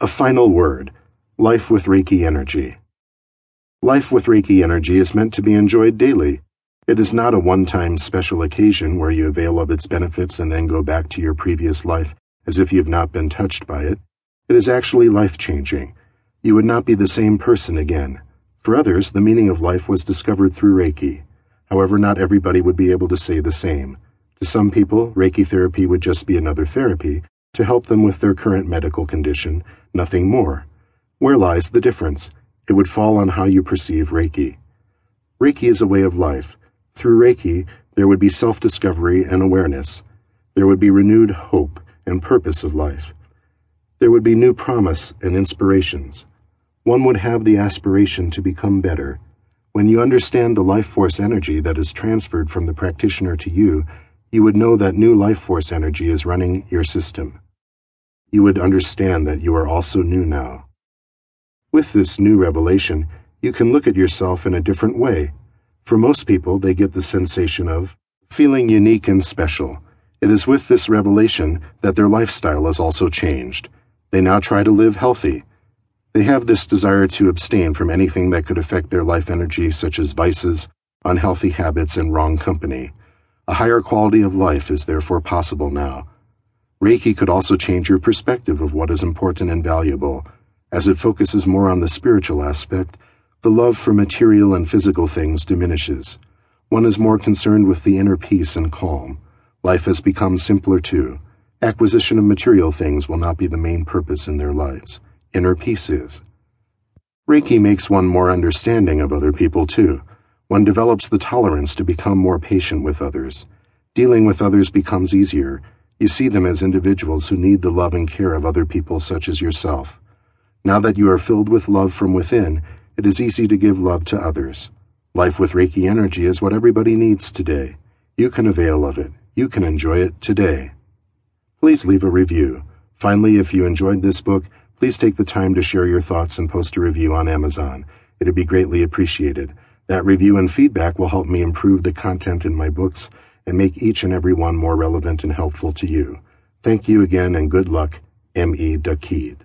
A final word Life with Reiki Energy. Life with Reiki Energy is meant to be enjoyed daily. It is not a one time special occasion where you avail of its benefits and then go back to your previous life as if you have not been touched by it. It is actually life changing. You would not be the same person again. For others, the meaning of life was discovered through Reiki. However, not everybody would be able to say the same. To some people, Reiki therapy would just be another therapy to help them with their current medical condition, nothing more. Where lies the difference? It would fall on how you perceive Reiki. Reiki is a way of life. Through Reiki, there would be self discovery and awareness. There would be renewed hope and purpose of life. There would be new promise and inspirations. One would have the aspiration to become better. When you understand the life force energy that is transferred from the practitioner to you, you would know that new life force energy is running your system. You would understand that you are also new now. With this new revelation, you can look at yourself in a different way. For most people, they get the sensation of feeling unique and special. It is with this revelation that their lifestyle is also changed. They now try to live healthy. They have this desire to abstain from anything that could affect their life energy, such as vices, unhealthy habits, and wrong company. A higher quality of life is therefore possible now. Reiki could also change your perspective of what is important and valuable. As it focuses more on the spiritual aspect, the love for material and physical things diminishes. One is more concerned with the inner peace and calm. Life has become simpler too. Acquisition of material things will not be the main purpose in their lives. Inner peace is. Reiki makes one more understanding of other people too. One develops the tolerance to become more patient with others. Dealing with others becomes easier. You see them as individuals who need the love and care of other people such as yourself. Now that you are filled with love from within, it is easy to give love to others. Life with Reiki energy is what everybody needs today. You can avail of it. You can enjoy it today. Please leave a review. Finally, if you enjoyed this book, please take the time to share your thoughts and post a review on Amazon. It'd be greatly appreciated. That review and feedback will help me improve the content in my books and make each and every one more relevant and helpful to you. Thank you again and good luck, M.E. Dahkid.